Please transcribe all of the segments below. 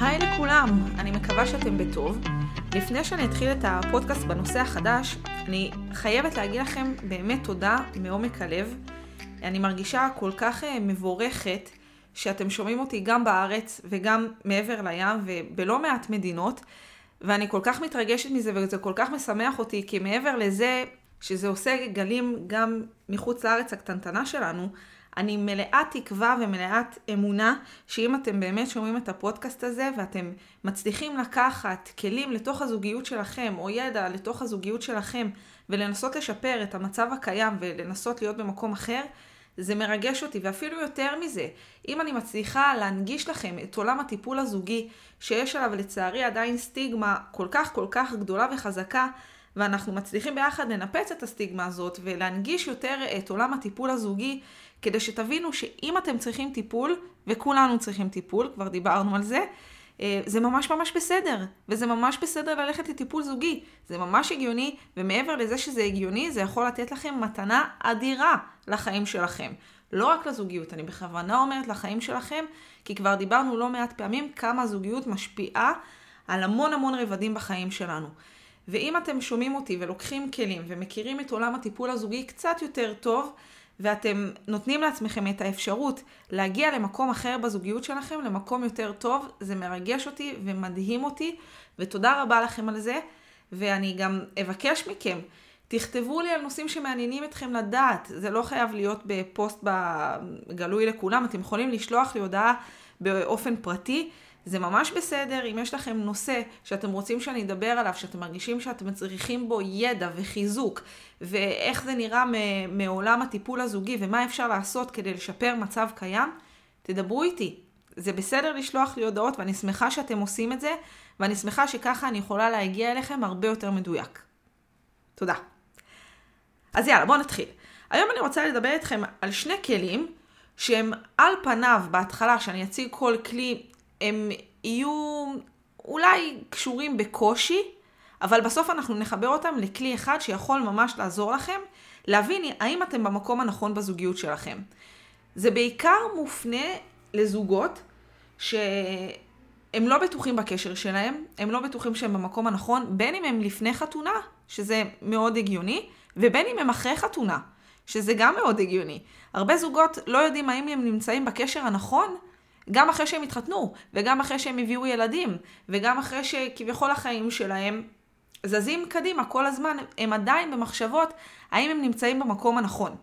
היי לכולם, אני מקווה שאתם בטוב. לפני שאני אתחיל את הפודקאסט בנושא החדש, אני חייבת להגיד לכם באמת תודה מעומק הלב. אני מרגישה כל כך אה, מבורכת שאתם שומעים אותי גם בארץ וגם מעבר לים ובלא מעט מדינות, ואני כל כך מתרגשת מזה וזה כל כך משמח אותי, כי מעבר לזה שזה עושה גלים גם מחוץ לארץ הקטנטנה שלנו, אני מלאת תקווה ומלאת אמונה שאם אתם באמת שומעים את הפודקאסט הזה ואתם מצליחים לקחת כלים לתוך הזוגיות שלכם או ידע לתוך הזוגיות שלכם ולנסות לשפר את המצב הקיים ולנסות להיות במקום אחר, זה מרגש אותי, ואפילו יותר מזה, אם אני מצליחה להנגיש לכם את עולם הטיפול הזוגי, שיש עליו לצערי עדיין סטיגמה כל כך כל כך גדולה וחזקה, ואנחנו מצליחים ביחד לנפץ את הסטיגמה הזאת ולהנגיש יותר את עולם הטיפול הזוגי, כדי שתבינו שאם אתם צריכים טיפול, וכולנו צריכים טיפול, כבר דיברנו על זה, אה, זה ממש ממש בסדר, וזה ממש בסדר ללכת לטיפול זוגי. זה ממש הגיוני, ומעבר לזה שזה הגיוני, זה יכול לתת לכם מתנה אדירה לחיים שלכם. לא רק לזוגיות, אני בכוונה אומרת לחיים שלכם, כי כבר דיברנו לא מעט פעמים כמה הזוגיות משפיעה על המון המון רבדים בחיים שלנו. ואם אתם שומעים אותי ולוקחים כלים ומכירים את עולם הטיפול הזוגי קצת יותר טוב, ואתם נותנים לעצמכם את האפשרות להגיע למקום אחר בזוגיות שלכם, למקום יותר טוב, זה מרגש אותי ומדהים אותי, ותודה רבה לכם על זה. ואני גם אבקש מכם, תכתבו לי על נושאים שמעניינים אתכם לדעת. זה לא חייב להיות בפוסט גלוי לכולם, אתם יכולים לשלוח לי הודעה באופן פרטי. זה ממש בסדר אם יש לכם נושא שאתם רוצים שאני אדבר עליו, שאתם מרגישים שאתם צריכים בו ידע וחיזוק, ואיך זה נראה מעולם הטיפול הזוגי, ומה אפשר לעשות כדי לשפר מצב קיים, תדברו איתי. זה בסדר לשלוח לי הודעות, ואני שמחה שאתם עושים את זה, ואני שמחה שככה אני יכולה להגיע אליכם הרבה יותר מדויק. תודה. אז יאללה, בואו נתחיל. היום אני רוצה לדבר איתכם על שני כלים שהם על פניו, בהתחלה, שאני אציג כל כלי הם יהיו אולי קשורים בקושי, אבל בסוף אנחנו נחבר אותם לכלי אחד שיכול ממש לעזור לכם להבין האם אתם במקום הנכון בזוגיות שלכם. זה בעיקר מופנה לזוגות שהם לא בטוחים בקשר שלהם, הם לא בטוחים שהם במקום הנכון, בין אם הם לפני חתונה, שזה מאוד הגיוני, ובין אם הם אחרי חתונה, שזה גם מאוד הגיוני. הרבה זוגות לא יודעים האם הם נמצאים בקשר הנכון, גם אחרי שהם התחתנו, וגם אחרי שהם הביאו ילדים, וגם אחרי שכביכול החיים שלהם זזים קדימה כל הזמן, הם עדיין במחשבות האם הם נמצאים במקום הנכון.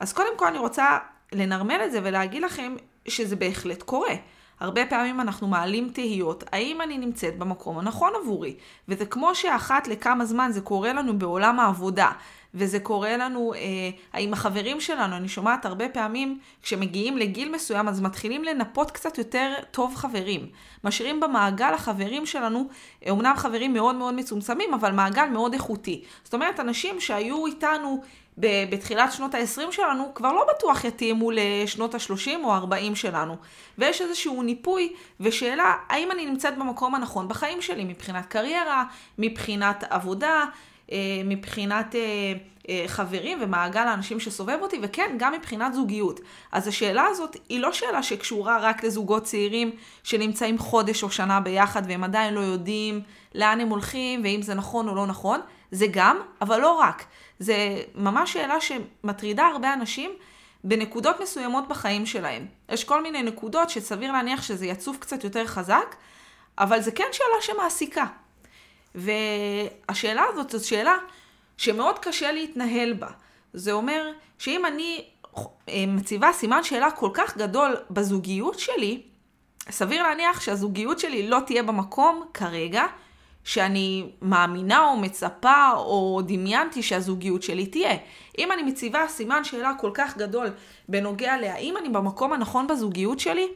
אז קודם כל אני רוצה לנרמל את זה ולהגיד לכם שזה בהחלט קורה. הרבה פעמים אנחנו מעלים תהיות, האם אני נמצאת במקום הנכון עבורי? וזה כמו שאחת לכמה זמן זה קורה לנו בעולם העבודה. וזה קורה לנו אה, עם החברים שלנו. אני שומעת הרבה פעמים, כשמגיעים לגיל מסוים, אז מתחילים לנפות קצת יותר טוב חברים. משאירים במעגל החברים שלנו, אומנם חברים מאוד מאוד מצומצמים, אבל מעגל מאוד איכותי. זאת אומרת, אנשים שהיו איתנו בתחילת שנות ה-20 שלנו, כבר לא בטוח יתאימו לשנות ה-30 או ה-40 שלנו. ויש איזשהו ניפוי ושאלה, האם אני נמצאת במקום הנכון בחיים שלי, מבחינת קריירה, מבחינת עבודה, מבחינת אה, אה, חברים ומעגל האנשים שסובב אותי, וכן, גם מבחינת זוגיות. אז השאלה הזאת היא לא שאלה שקשורה רק לזוגות צעירים שנמצאים חודש או שנה ביחד והם עדיין לא יודעים לאן הם הולכים ואם זה נכון או לא נכון. זה גם, אבל לא רק. זה ממש שאלה שמטרידה הרבה אנשים בנקודות מסוימות בחיים שלהם. יש כל מיני נקודות שסביר להניח שזה יצוף קצת יותר חזק, אבל זה כן שאלה שמעסיקה. והשאלה הזאת זאת שאלה שמאוד קשה להתנהל בה. זה אומר שאם אני אה, מציבה סימן שאלה כל כך גדול בזוגיות שלי, סביר להניח שהזוגיות שלי לא תהיה במקום כרגע שאני מאמינה או מצפה או דמיינתי שהזוגיות שלי תהיה. אם אני מציבה סימן שאלה כל כך גדול בנוגע להאם אני במקום הנכון בזוגיות שלי,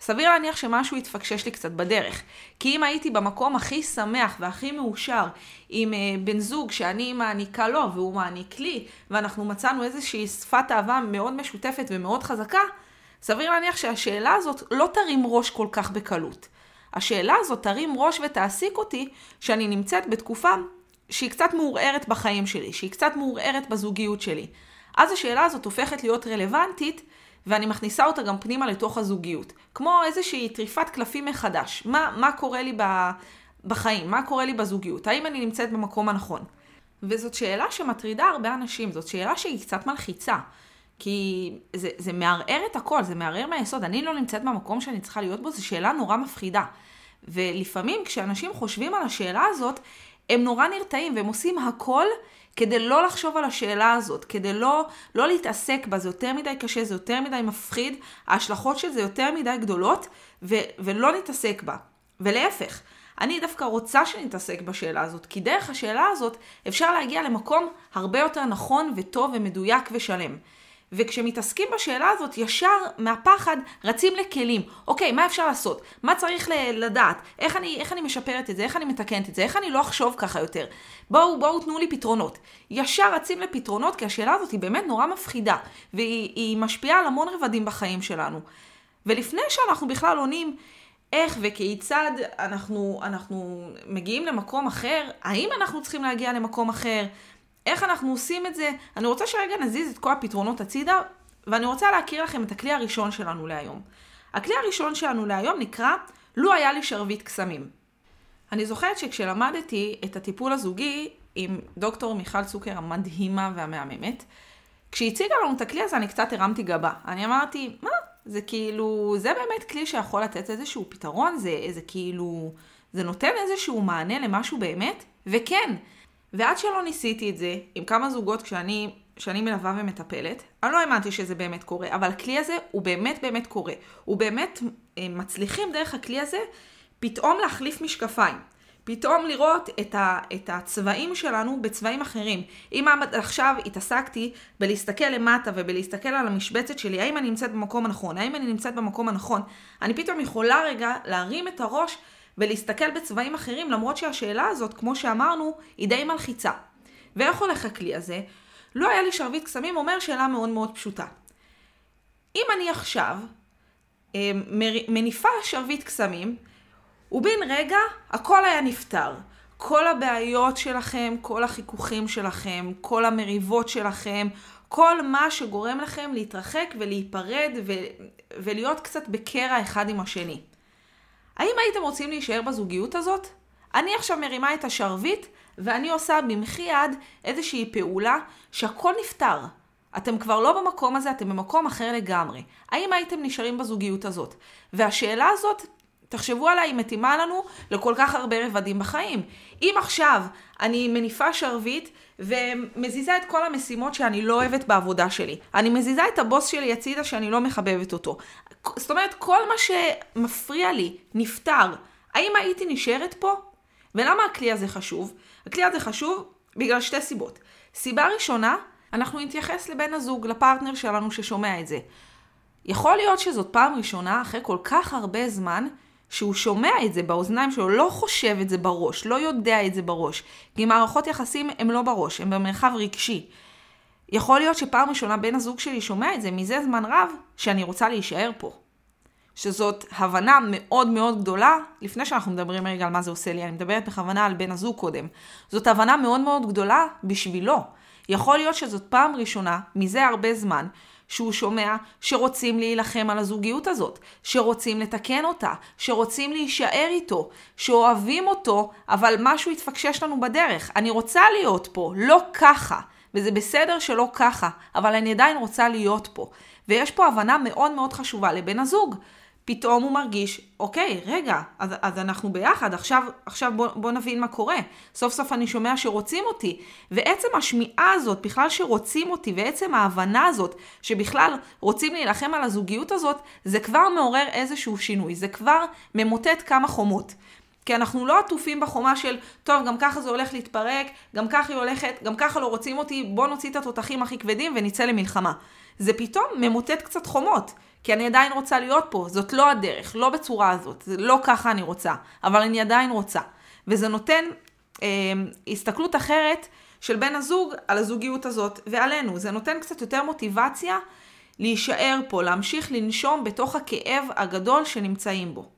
סביר להניח שמשהו יתפקשש לי קצת בדרך. כי אם הייתי במקום הכי שמח והכי מאושר עם uh, בן זוג שאני מעניקה לו והוא מעניק לי, ואנחנו מצאנו איזושהי שפת אהבה מאוד משותפת ומאוד חזקה, סביר להניח שהשאלה הזאת לא תרים ראש כל כך בקלות. השאלה הזאת תרים ראש ותעסיק אותי שאני נמצאת בתקופה שהיא קצת מעורערת בחיים שלי, שהיא קצת מעורערת בזוגיות שלי. אז השאלה הזאת הופכת להיות רלוונטית, ואני מכניסה אותה גם פנימה לתוך הזוגיות. כמו איזושהי טריפת קלפים מחדש. מה, מה קורה לי ב, בחיים? מה קורה לי בזוגיות? האם אני נמצאת במקום הנכון? וזאת שאלה שמטרידה הרבה אנשים, זאת שאלה שהיא קצת מלחיצה. כי זה, זה מערער את הכל, זה מערער מהיסוד. אני לא נמצאת במקום שאני צריכה להיות בו, זו שאלה נורא מפחידה. ולפעמים כשאנשים חושבים על השאלה הזאת, הם נורא נרתעים והם עושים הכל כדי לא לחשוב על השאלה הזאת, כדי לא, לא להתעסק בה, זה יותר מדי קשה, זה יותר מדי מפחיד, ההשלכות של זה יותר מדי גדולות, ו, ולא נתעסק בה. ולהפך, אני דווקא רוצה שנתעסק בשאלה הזאת, כי דרך השאלה הזאת אפשר להגיע למקום הרבה יותר נכון וטוב ומדויק ושלם. וכשמתעסקים בשאלה הזאת, ישר מהפחד רצים לכלים. אוקיי, מה אפשר לעשות? מה צריך לדעת? איך אני, איך אני משפרת את זה? איך אני מתקנת את זה? איך אני לא אחשוב ככה יותר? בואו, בואו תנו לי פתרונות. ישר רצים לפתרונות, כי השאלה הזאת היא באמת נורא מפחידה, והיא משפיעה על המון רבדים בחיים שלנו. ולפני שאנחנו בכלל עונים איך וכיצד אנחנו, אנחנו מגיעים למקום אחר, האם אנחנו צריכים להגיע למקום אחר, איך אנחנו עושים את זה? אני רוצה שרגע נזיז את כל הפתרונות הצידה, ואני רוצה להכיר לכם את הכלי הראשון שלנו להיום. הכלי הראשון שלנו להיום נקרא, לו היה לי שרביט קסמים. אני זוכרת שכשלמדתי את הטיפול הזוגי עם דוקטור מיכל צוקר המדהימה והמהממת, כשהיא הציגה לנו את הכלי הזה אני קצת הרמתי גבה. אני אמרתי, מה? זה כאילו, זה באמת כלי שיכול לתת איזשהו פתרון? זה, זה כאילו, זה נותן איזשהו מענה למשהו באמת? וכן, ועד שלא ניסיתי את זה עם כמה זוגות כשאני, כשאני מלווה ומטפלת, אני לא האמנתי שזה באמת קורה, אבל הכלי הזה הוא באמת באמת קורה. הוא באמת, אה, מצליחים דרך הכלי הזה פתאום להחליף משקפיים. פתאום לראות את, ה, את הצבעים שלנו בצבעים אחרים. אם עכשיו התעסקתי בלהסתכל למטה ובלהסתכל על המשבצת שלי, האם אני נמצאת במקום הנכון, האם אני נמצאת במקום הנכון, אני פתאום יכולה רגע להרים את הראש ולהסתכל בצבעים אחרים, למרות שהשאלה הזאת, כמו שאמרנו, היא די מלחיצה. ואיך הולך הכלי הזה? לא היה לי שרביט קסמים, אומר שאלה מאוד מאוד פשוטה. אם אני עכשיו אה, מניפה שרביט קסמים, ובין רגע הכל היה נפתר. כל הבעיות שלכם, כל החיכוכים שלכם, כל המריבות שלכם, כל מה שגורם לכם להתרחק ולהיפרד ו- ולהיות קצת בקרע אחד עם השני. האם הייתם רוצים להישאר בזוגיות הזאת? אני עכשיו מרימה את השרביט ואני עושה במחי יד איזושהי פעולה שהכל נפתר. אתם כבר לא במקום הזה, אתם במקום אחר לגמרי. האם הייתם נשארים בזוגיות הזאת? והשאלה הזאת, תחשבו עליה, היא מתאימה לנו לכל כך הרבה רבדים בחיים. אם עכשיו אני מניפה שרביט ומזיזה את כל המשימות שאני לא אוהבת בעבודה שלי. אני מזיזה את הבוס שלי הצידה שאני לא מחבבת אותו. זאת אומרת, כל מה שמפריע לי נפתר. האם הייתי נשארת פה? ולמה הכלי הזה חשוב? הכלי הזה חשוב בגלל שתי סיבות. סיבה ראשונה, אנחנו נתייחס לבן הזוג, לפרטנר שלנו ששומע את זה. יכול להיות שזאת פעם ראשונה, אחרי כל כך הרבה זמן, שהוא שומע את זה באוזניים שלו, לא חושב את זה בראש, לא יודע את זה בראש. כי מערכות יחסים הם לא בראש, הם במרחב רגשי. יכול להיות שפעם ראשונה בן הזוג שלי שומע את זה מזה זמן רב, שאני רוצה להישאר פה. שזאת הבנה מאוד מאוד גדולה, לפני שאנחנו מדברים רגע על מה זה עושה לי, אני מדברת בכוונה על בן הזוג קודם. זאת הבנה מאוד מאוד גדולה בשבילו. יכול להיות שזאת פעם ראשונה, מזה הרבה זמן, שהוא שומע שרוצים להילחם על הזוגיות הזאת, שרוצים לתקן אותה, שרוצים להישאר איתו, שאוהבים אותו, אבל משהו התפקשש לנו בדרך. אני רוצה להיות פה, לא ככה. וזה בסדר שלא ככה, אבל אני עדיין רוצה להיות פה. ויש פה הבנה מאוד מאוד חשובה לבן הזוג. פתאום הוא מרגיש, אוקיי, רגע, אז, אז אנחנו ביחד, עכשיו, עכשיו בוא, בוא נבין מה קורה. סוף סוף אני שומע שרוצים אותי. ועצם השמיעה הזאת, בכלל שרוצים אותי, ועצם ההבנה הזאת, שבכלל רוצים להילחם על הזוגיות הזאת, זה כבר מעורר איזשהו שינוי, זה כבר ממוטט כמה חומות. כי אנחנו לא עטופים בחומה של, טוב, גם ככה זה הולך להתפרק, גם ככה היא הולכת, גם ככה לא רוצים אותי, בוא נוציא את התותחים הכי כבדים ונצא למלחמה. זה פתאום ממוטט קצת חומות. כי אני עדיין רוצה להיות פה, זאת לא הדרך, לא בצורה הזאת, זה לא ככה אני רוצה, אבל אני עדיין רוצה. וזה נותן אה, הסתכלות אחרת של בן הזוג על הזוגיות הזאת ועלינו. זה נותן קצת יותר מוטיבציה להישאר פה, להמשיך לנשום בתוך הכאב הגדול שנמצאים בו.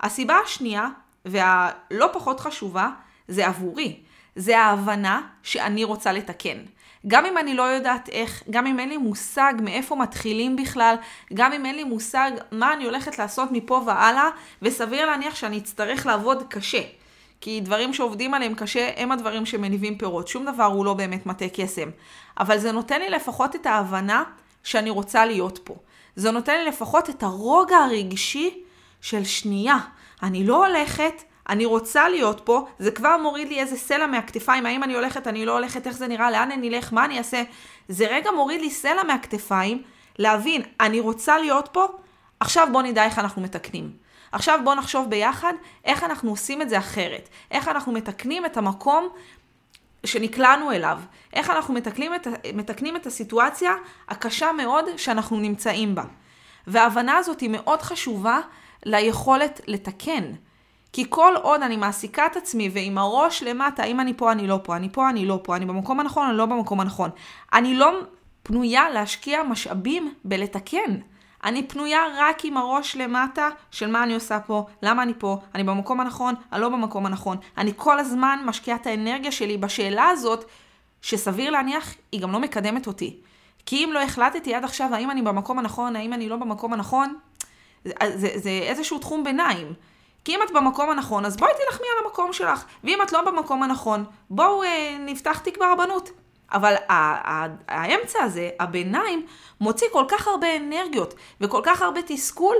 הסיבה השנייה, והלא פחות חשובה, זה עבורי. זה ההבנה שאני רוצה לתקן. גם אם אני לא יודעת איך, גם אם אין לי מושג מאיפה מתחילים בכלל, גם אם אין לי מושג מה אני הולכת לעשות מפה והלאה, וסביר להניח שאני אצטרך לעבוד קשה. כי דברים שעובדים עליהם קשה הם הדברים שמניבים פירות. שום דבר הוא לא באמת מטה קסם. אבל זה נותן לי לפחות את ההבנה שאני רוצה להיות פה. זה נותן לי לפחות את הרוגע הרגשי של שנייה. אני לא הולכת, אני רוצה להיות פה, זה כבר מוריד לי איזה סלע מהכתפיים, האם אני הולכת, אני לא הולכת, איך זה נראה, לאן אני אלך, מה אני אעשה. זה רגע מוריד לי סלע מהכתפיים, להבין, אני רוצה להיות פה, עכשיו בוא נדע איך אנחנו מתקנים. עכשיו בוא נחשוב ביחד איך אנחנו עושים את זה אחרת. איך אנחנו מתקנים את המקום שנקלענו אליו. איך אנחנו מתקנים את, מתקנים את הסיטואציה הקשה מאוד שאנחנו נמצאים בה. וההבנה הזאת היא מאוד חשובה ליכולת לתקן. כי כל עוד אני מעסיקה את עצמי ועם הראש למטה, אם אני פה, אני לא פה, אני פה, אני לא פה, אני במקום הנכון, אני לא במקום הנכון. אני לא פנויה להשקיע משאבים בלתקן. אני פנויה רק עם הראש למטה של מה אני עושה פה, למה אני פה, אני במקום הנכון, אני לא במקום הנכון. אני כל הזמן משקיעה את האנרגיה שלי בשאלה הזאת, שסביר להניח, היא גם לא מקדמת אותי. כי אם לא החלטתי עד עכשיו האם אני במקום הנכון, האם אני לא במקום הנכון, זה, זה, איזשהו תחום ביניים. כי אם את במקום הנכון, אז בואי תלחמי על המקום שלך. ואם את לא במקום הנכון, בואו אה, נפתח תיק ברבנות. אבל האמצע הזה, הביניים, מוציא כל כך הרבה אנרגיות וכל כך הרבה תסכול,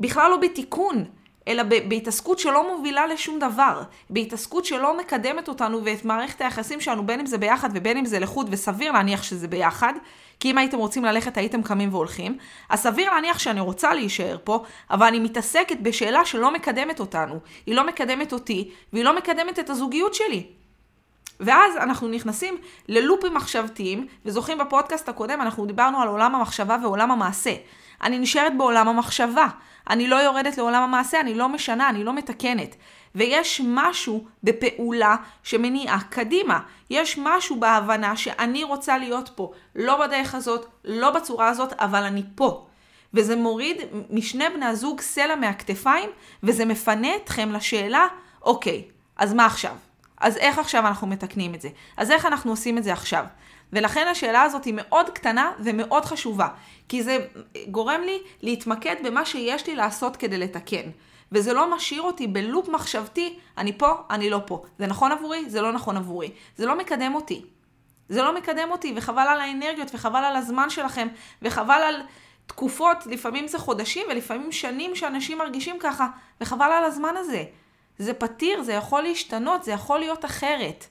בכלל לא בתיקון, אלא בהתעסקות שלא מובילה לשום דבר, בהתעסקות שלא מקדמת אותנו ואת מערכת היחסים שלנו, בין אם זה ביחד ובין אם זה לחוד, וסביר להניח שזה ביחד, כי אם הייתם רוצים ללכת הייתם קמים והולכים, אז סביר להניח שאני רוצה להישאר פה, אבל אני מתעסקת בשאלה שלא מקדמת אותנו. היא לא מקדמת אותי, והיא לא מקדמת את הזוגיות שלי. ואז אנחנו נכנסים ללופים מחשבתיים, וזוכרים בפודקאסט הקודם, אנחנו דיברנו על עולם המחשבה ועולם המעשה. אני נשארת בעולם המחשבה. אני לא יורדת לעולם המעשה, אני לא משנה, אני לא מתקנת. ויש משהו בפעולה שמניעה קדימה. יש משהו בהבנה שאני רוצה להיות פה. לא בדרך הזאת, לא בצורה הזאת, אבל אני פה. וזה מוריד משני בני הזוג סלע מהכתפיים, וזה מפנה אתכם לשאלה, אוקיי, אז מה עכשיו? אז איך עכשיו אנחנו מתקנים את זה? אז איך אנחנו עושים את זה עכשיו? ולכן השאלה הזאת היא מאוד קטנה ומאוד חשובה, כי זה גורם לי להתמקד במה שיש לי לעשות כדי לתקן. וזה לא משאיר אותי בלופ מחשבתי, אני פה, אני לא פה. זה נכון עבורי, זה לא נכון עבורי. זה לא מקדם אותי. זה לא מקדם אותי, וחבל על האנרגיות, וחבל על הזמן שלכם, וחבל על תקופות, לפעמים זה חודשים ולפעמים שנים שאנשים מרגישים ככה, וחבל על הזמן הזה. זה פתיר, זה יכול להשתנות, זה יכול להיות אחרת.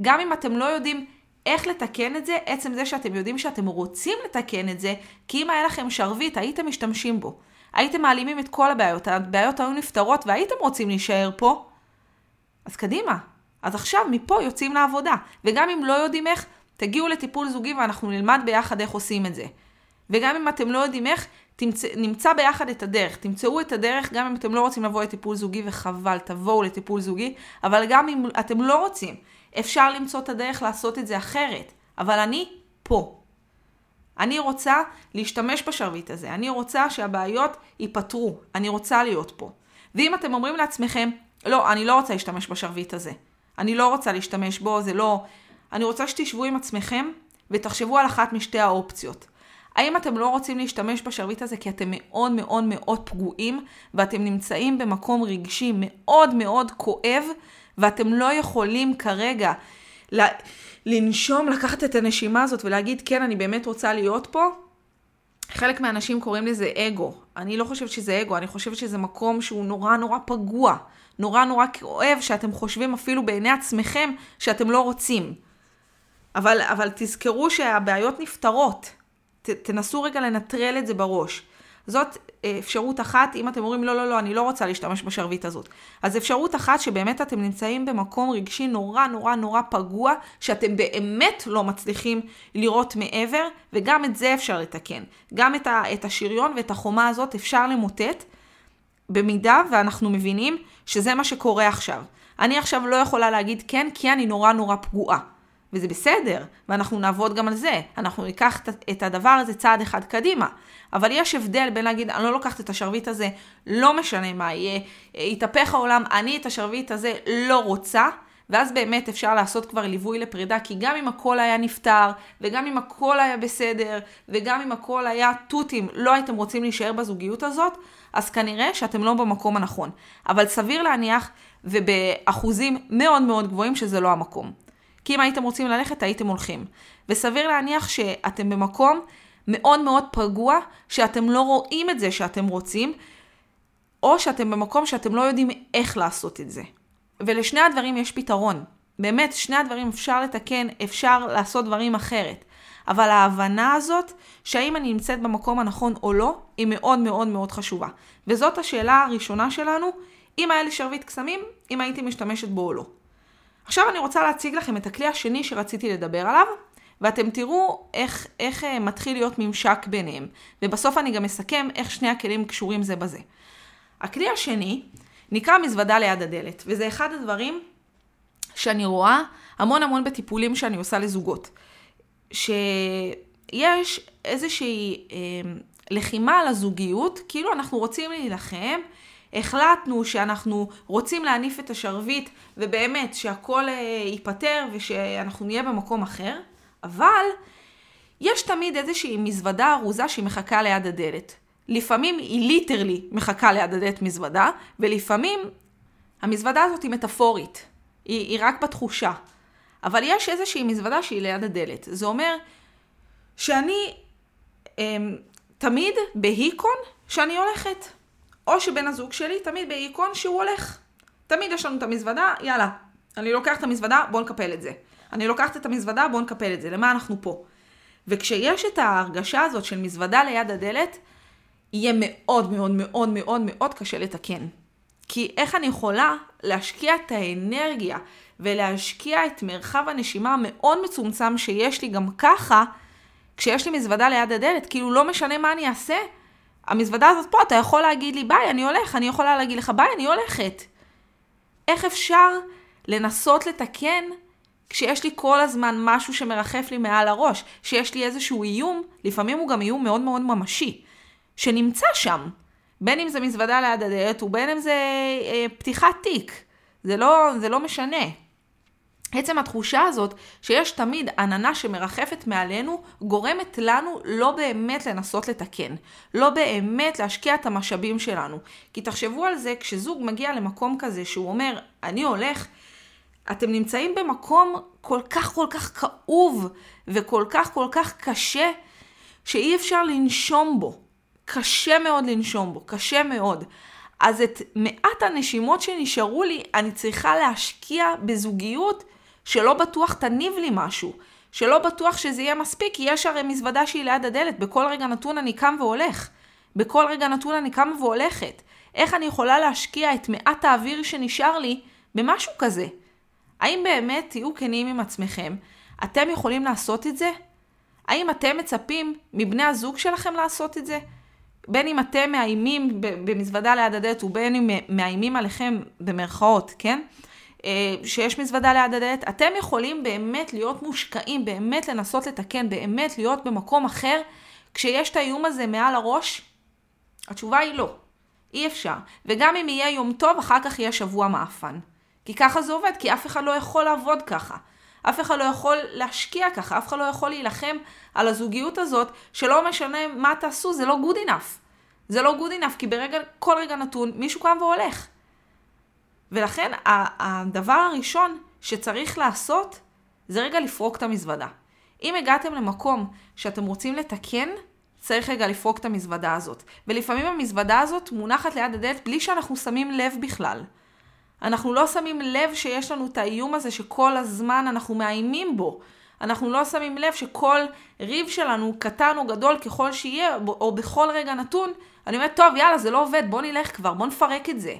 גם אם אתם לא יודעים איך לתקן את זה, עצם זה שאתם יודעים שאתם רוצים לתקן את זה, כי אם היה לכם שרביט, הייתם משתמשים בו. הייתם מעלימים את כל הבעיות, הבעיות היו נפתרות והייתם רוצים להישאר פה, אז קדימה. אז עכשיו מפה יוצאים לעבודה. וגם אם לא יודעים איך, תגיעו לטיפול זוגי ואנחנו נלמד ביחד איך עושים את זה. וגם אם אתם לא יודעים איך, תמצ... נמצא ביחד את הדרך. תמצאו את הדרך גם אם אתם לא רוצים לבוא לטיפול זוגי וחבל, תבואו לטיפול זוגי, אבל גם אם אתם לא רוצים, אפשר למצוא את הדרך לעשות את זה אחרת. אבל אני פה. אני רוצה להשתמש בשרביט הזה, אני רוצה שהבעיות ייפתרו, אני רוצה להיות פה. ואם אתם אומרים לעצמכם, לא, אני לא רוצה להשתמש בשרביט הזה, אני לא רוצה להשתמש בו, זה לא... אני רוצה שתשבו עם עצמכם ותחשבו על אחת משתי האופציות. האם אתם לא רוצים להשתמש בשרביט הזה כי אתם מאוד מאוד מאוד פגועים ואתם נמצאים במקום רגשי מאוד מאוד כואב ואתם לא יכולים כרגע לנשום, לקחת את הנשימה הזאת ולהגיד, כן, אני באמת רוצה להיות פה, חלק מהאנשים קוראים לזה אגו. אני לא חושבת שזה אגו, אני חושבת שזה מקום שהוא נורא נורא פגוע, נורא נורא כואב, שאתם חושבים אפילו בעיני עצמכם שאתם לא רוצים. אבל, אבל תזכרו שהבעיות נפתרות. תנסו רגע לנטרל את זה בראש. זאת אה, אפשרות אחת, אם אתם אומרים לא, לא, לא, אני לא רוצה להשתמש בשרביט הזאת. אז אפשרות אחת שבאמת אתם נמצאים במקום רגשי נורא נורא נורא פגוע, שאתם באמת לא מצליחים לראות מעבר, וגם את זה אפשר לתקן. גם את, ה, את השריון ואת החומה הזאת אפשר למוטט, במידה ואנחנו מבינים שזה מה שקורה עכשיו. אני עכשיו לא יכולה להגיד כן, כי אני נורא נורא פגועה. וזה בסדר, ואנחנו נעבוד גם על זה. אנחנו ניקח את הדבר הזה צעד אחד קדימה. אבל יש הבדל בין להגיד, אני לא לוקחת את השרביט הזה, לא משנה מה יהיה, יתהפך העולם, אני את השרביט הזה לא רוצה, ואז באמת אפשר לעשות כבר ליווי לפרידה, כי גם אם הכל היה נפתר, וגם אם הכל היה בסדר, וגם אם הכל היה תותים, לא הייתם רוצים להישאר בזוגיות הזאת, אז כנראה שאתם לא במקום הנכון. אבל סביר להניח, ובאחוזים מאוד מאוד גבוהים, שזה לא המקום. כי אם הייתם רוצים ללכת, הייתם הולכים. וסביר להניח שאתם במקום מאוד מאוד פגוע, שאתם לא רואים את זה שאתם רוצים, או שאתם במקום שאתם לא יודעים איך לעשות את זה. ולשני הדברים יש פתרון. באמת, שני הדברים אפשר לתקן, אפשר לעשות דברים אחרת. אבל ההבנה הזאת, שהאם אני נמצאת במקום הנכון או לא, היא מאוד מאוד מאוד חשובה. וזאת השאלה הראשונה שלנו, אם היה לי שרביט קסמים, אם הייתי משתמשת בו או לא. עכשיו אני רוצה להציג לכם את הכלי השני שרציתי לדבר עליו, ואתם תראו איך, איך אה, מתחיל להיות ממשק ביניהם. ובסוף אני גם אסכם איך שני הכלים קשורים זה בזה. הכלי השני נקרא מזוודה ליד הדלת, וזה אחד הדברים שאני רואה המון המון בטיפולים שאני עושה לזוגות. שיש איזושהי אה, לחימה על הזוגיות, כאילו אנחנו רוצים להילחם, החלטנו שאנחנו רוצים להניף את השרביט ובאמת שהכל אה, ייפתר ושאנחנו נהיה במקום אחר, אבל יש תמיד איזושהי מזוודה ארוזה שהיא מחכה ליד הדלת. לפעמים היא ליטרלי מחכה ליד הדלת מזוודה, ולפעמים המזוודה הזאת היא מטאפורית. היא, היא רק בתחושה. אבל יש איזושהי מזוודה שהיא ליד הדלת. זה אומר שאני אמ, תמיד בהיקון שאני הולכת. או שבן הזוג שלי תמיד בהיקון שהוא הולך. תמיד יש לנו את המזוודה, יאללה, אני לוקחת את המזוודה, בואו נקפל את זה. אני לוקחת את המזוודה, בואו נקפל את זה. למה אנחנו פה? וכשיש את ההרגשה הזאת של מזוודה ליד הדלת, יהיה מאוד מאוד מאוד מאוד מאוד קשה לתקן. כי איך אני יכולה להשקיע את האנרגיה ולהשקיע את מרחב הנשימה המאוד מצומצם שיש לי גם ככה, כשיש לי מזוודה ליד הדלת, כאילו לא משנה מה אני אעשה, המזוודה הזאת פה, אתה יכול להגיד לי ביי, אני הולך, אני יכולה להגיד לך ביי, אני הולכת. איך אפשר לנסות לתקן כשיש לי כל הזמן משהו שמרחף לי מעל הראש, שיש לי איזשהו איום, לפעמים הוא גם איום מאוד מאוד ממשי. שנמצא שם. בין אם זה מזוודה ליד הדלת ובין אם זה אה, פתיחת תיק. זה לא, זה לא משנה. עצם התחושה הזאת שיש תמיד עננה שמרחפת מעלינו, גורמת לנו לא באמת לנסות לתקן. לא באמת להשקיע את המשאבים שלנו. כי תחשבו על זה, כשזוג מגיע למקום כזה שהוא אומר, אני הולך, אתם נמצאים במקום כל כך כל כך כאוב וכל כך כל כך קשה, שאי אפשר לנשום בו. קשה מאוד לנשום בו, קשה מאוד. אז את מעט הנשימות שנשארו לי, אני צריכה להשקיע בזוגיות שלא בטוח תניב לי משהו. שלא בטוח שזה יהיה מספיק, כי יש הרי מזוודה שהיא ליד הדלת. בכל רגע נתון אני קם והולך. בכל רגע נתון אני קמה והולכת. איך אני יכולה להשקיע את מעט האוויר שנשאר לי במשהו כזה? האם באמת, תהיו כנים עם עצמכם, אתם יכולים לעשות את זה? האם אתם מצפים מבני הזוג שלכם לעשות את זה? בין אם אתם מאיימים במזוודה ליד הדלת ובין אם מאיימים עליכם במרכאות, כן? אה, שיש מזוודה ליד הדלת, אתם יכולים באמת להיות מושקעים, באמת לנסות לתקן, באמת להיות במקום אחר, כשיש את האיום הזה מעל הראש? התשובה היא לא. אי אפשר. וגם אם יהיה יום טוב, אחר כך יהיה שבוע מאפן. כי ככה זה עובד, כי אף אחד לא יכול לעבוד ככה. אף אחד לא יכול להשקיע ככה, אף אחד לא יכול להילחם על הזוגיות הזאת, שלא משנה מה תעשו, זה לא good enough. זה לא good enough, כי ברגע, כל רגע נתון, מישהו קם והולך. ולכן הדבר הראשון שצריך לעשות, זה רגע לפרוק את המזוודה. אם הגעתם למקום שאתם רוצים לתקן, צריך רגע לפרוק את המזוודה הזאת. ולפעמים המזוודה הזאת מונחת ליד הדלת בלי שאנחנו שמים לב בכלל. אנחנו לא שמים לב שיש לנו את האיום הזה שכל הזמן אנחנו מאיימים בו. אנחנו לא שמים לב שכל ריב שלנו, קטן או גדול ככל שיהיה, או בכל רגע נתון, אני אומרת, טוב, יאללה, זה לא עובד, בוא נלך כבר, בוא נפרק את זה.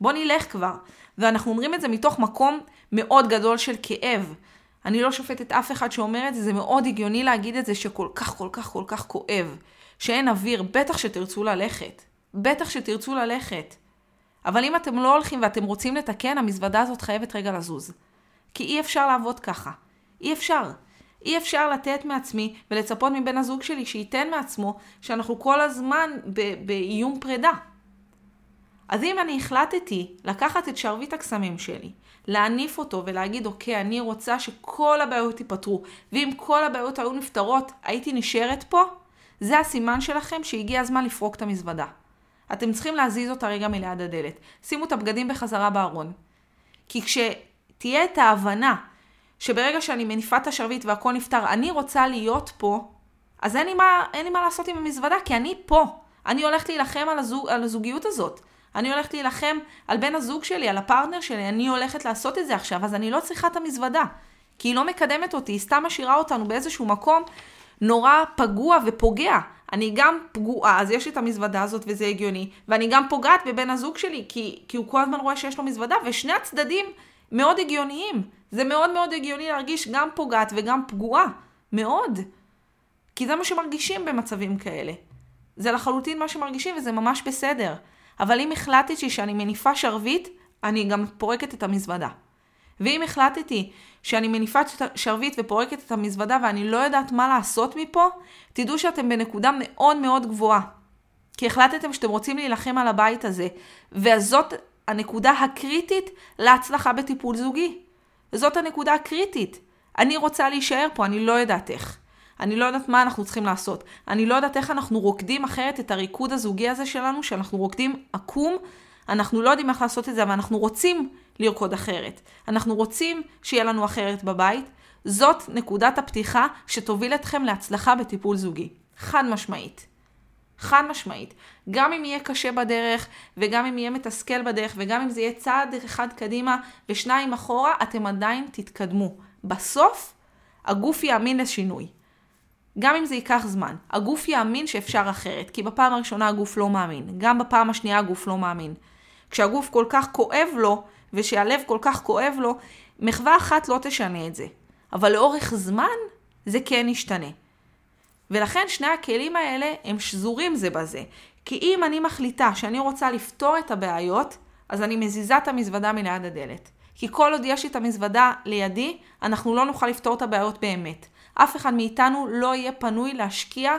בוא נלך כבר. ואנחנו אומרים את זה מתוך מקום מאוד גדול של כאב. אני לא שופטת אף אחד שאומר את זה, זה מאוד הגיוני להגיד את זה שכל כך כל כך כל כך כואב. שאין אוויר, בטח שתרצו ללכת. בטח שתרצו ללכת. אבל אם אתם לא הולכים ואתם רוצים לתקן, המזוודה הזאת חייבת רגע לזוז. כי אי אפשר לעבוד ככה. אי אפשר. אי אפשר לתת מעצמי ולצפות מבן הזוג שלי שייתן מעצמו שאנחנו כל הזמן באיום פרידה. אז אם אני החלטתי לקחת את שרביט הקסמים שלי, להניף אותו ולהגיד, אוקיי, אני רוצה שכל הבעיות ייפתרו, ואם כל הבעיות היו נפתרות, הייתי נשארת פה, זה הסימן שלכם שהגיע הזמן לפרוק את המזוודה. אתם צריכים להזיז אותה רגע מליד הדלת. שימו את הבגדים בחזרה בארון. כי כשתהיה את ההבנה שברגע שאני מניפה את השרביט והכל נפתר, אני רוצה להיות פה, אז אין לי מה, אין לי מה לעשות עם המזוודה, כי אני פה. אני הולכת להילחם על, הזוג, על הזוגיות הזאת. אני הולכת להילחם על בן הזוג שלי, על הפרטנר שלי, אני הולכת לעשות את זה עכשיו, אז אני לא צריכה את המזוודה. כי היא לא מקדמת אותי, היא סתם משאירה אותנו באיזשהו מקום נורא פגוע ופוגע. אני גם פגועה, אז יש לי את המזוודה הזאת וזה הגיוני, ואני גם פוגעת בבן הזוג שלי, כי, כי הוא כל הזמן רואה שיש לו מזוודה, ושני הצדדים מאוד הגיוניים. זה מאוד מאוד הגיוני להרגיש גם פוגעת וגם פגועה. מאוד. כי זה מה שמרגישים במצבים כאלה. זה לחלוטין מה שמרגישים וזה ממש בסדר. אבל אם החלטתי שאני מניפה שרביט, אני גם פורקת את המזוודה. ואם החלטתי שאני מניפה שרביט ופורקת את המזוודה ואני לא יודעת מה לעשות מפה, תדעו שאתם בנקודה מאוד מאוד גבוהה. כי החלטתם שאתם רוצים להילחם על הבית הזה, וזאת הנקודה הקריטית להצלחה בטיפול זוגי. וזאת הנקודה הקריטית. אני רוצה להישאר פה, אני לא יודעת איך. אני לא יודעת מה אנחנו צריכים לעשות. אני לא יודעת איך אנחנו רוקדים אחרת את הריקוד הזוגי הזה שלנו, שאנחנו רוקדים עקום. אנחנו לא יודעים איך לעשות את זה, אבל אנחנו רוצים לרקוד אחרת. אנחנו רוצים שיהיה לנו אחרת בבית. זאת נקודת הפתיחה שתוביל אתכם להצלחה בטיפול זוגי. חד משמעית. חד משמעית. גם אם יהיה קשה בדרך, וגם אם יהיה מתסכל בדרך, וגם אם זה יהיה צעד אחד קדימה ושניים אחורה, אתם עדיין תתקדמו. בסוף, הגוף יאמין לשינוי. גם אם זה ייקח זמן. הגוף יאמין שאפשר אחרת, כי בפעם הראשונה הגוף לא מאמין. גם בפעם השנייה הגוף לא מאמין. כשהגוף כל כך כואב לו, ושהלב כל כך כואב לו, מחווה אחת לא תשנה את זה. אבל לאורך זמן, זה כן ישתנה. ולכן שני הכלים האלה הם שזורים זה בזה. כי אם אני מחליטה שאני רוצה לפתור את הבעיות, אז אני מזיזה את המזוודה מליד הדלת. כי כל עוד יש לי את המזוודה לידי, אנחנו לא נוכל לפתור את הבעיות באמת. אף אחד מאיתנו לא יהיה פנוי להשקיע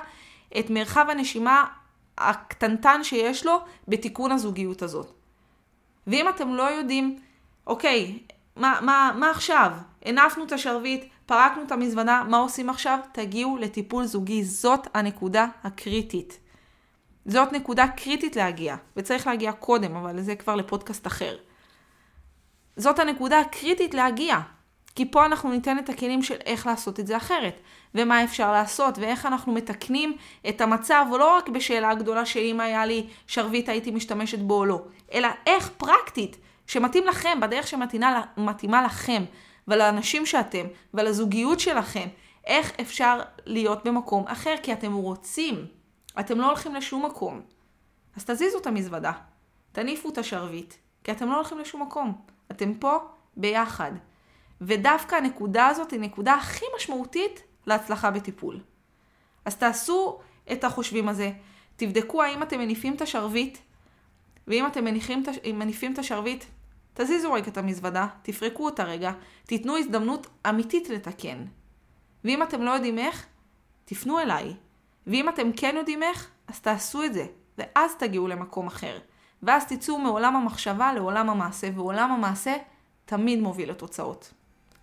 את מרחב הנשימה הקטנטן שיש לו בתיקון הזוגיות הזאת. ואם אתם לא יודעים, אוקיי, מה, מה, מה עכשיו? הנפנו את השרביט, פרקנו את המזוודה, מה עושים עכשיו? תגיעו לטיפול זוגי. זאת הנקודה הקריטית. זאת נקודה קריטית להגיע, וצריך להגיע קודם, אבל זה כבר לפודקאסט אחר. זאת הנקודה הקריטית להגיע. כי פה אנחנו ניתן את הכלים של איך לעשות את זה אחרת, ומה אפשר לעשות, ואיך אנחנו מתקנים את המצב, ולא רק בשאלה הגדולה שאם היה לי שרביט הייתי משתמשת בו או לא, אלא איך פרקטית, שמתאים לכם, בדרך שמתאימה לכם, ולאנשים שאתם, ולזוגיות שלכם, איך אפשר להיות במקום אחר, כי אתם רוצים, אתם לא הולכים לשום מקום. אז תזיזו את המזוודה, תניפו את השרביט, כי אתם לא הולכים לשום מקום. אתם פה ביחד. ודווקא הנקודה הזאת היא נקודה הכי משמעותית להצלחה בטיפול. אז תעשו את החושבים הזה, תבדקו האם אתם מניפים את השרביט, ואם אתם מניפים את השרביט, תזיזו רגע את המזוודה, תפרקו אותה רגע, תיתנו הזדמנות אמיתית לתקן. ואם אתם לא יודעים איך, תפנו אליי. ואם אתם כן יודעים איך, אז תעשו את זה, ואז תגיעו למקום אחר. ואז תצאו מעולם המחשבה לעולם המעשה, ועולם המעשה תמיד מוביל לתוצאות.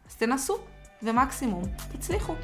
אז תנסו, ומקסימום תצליחו.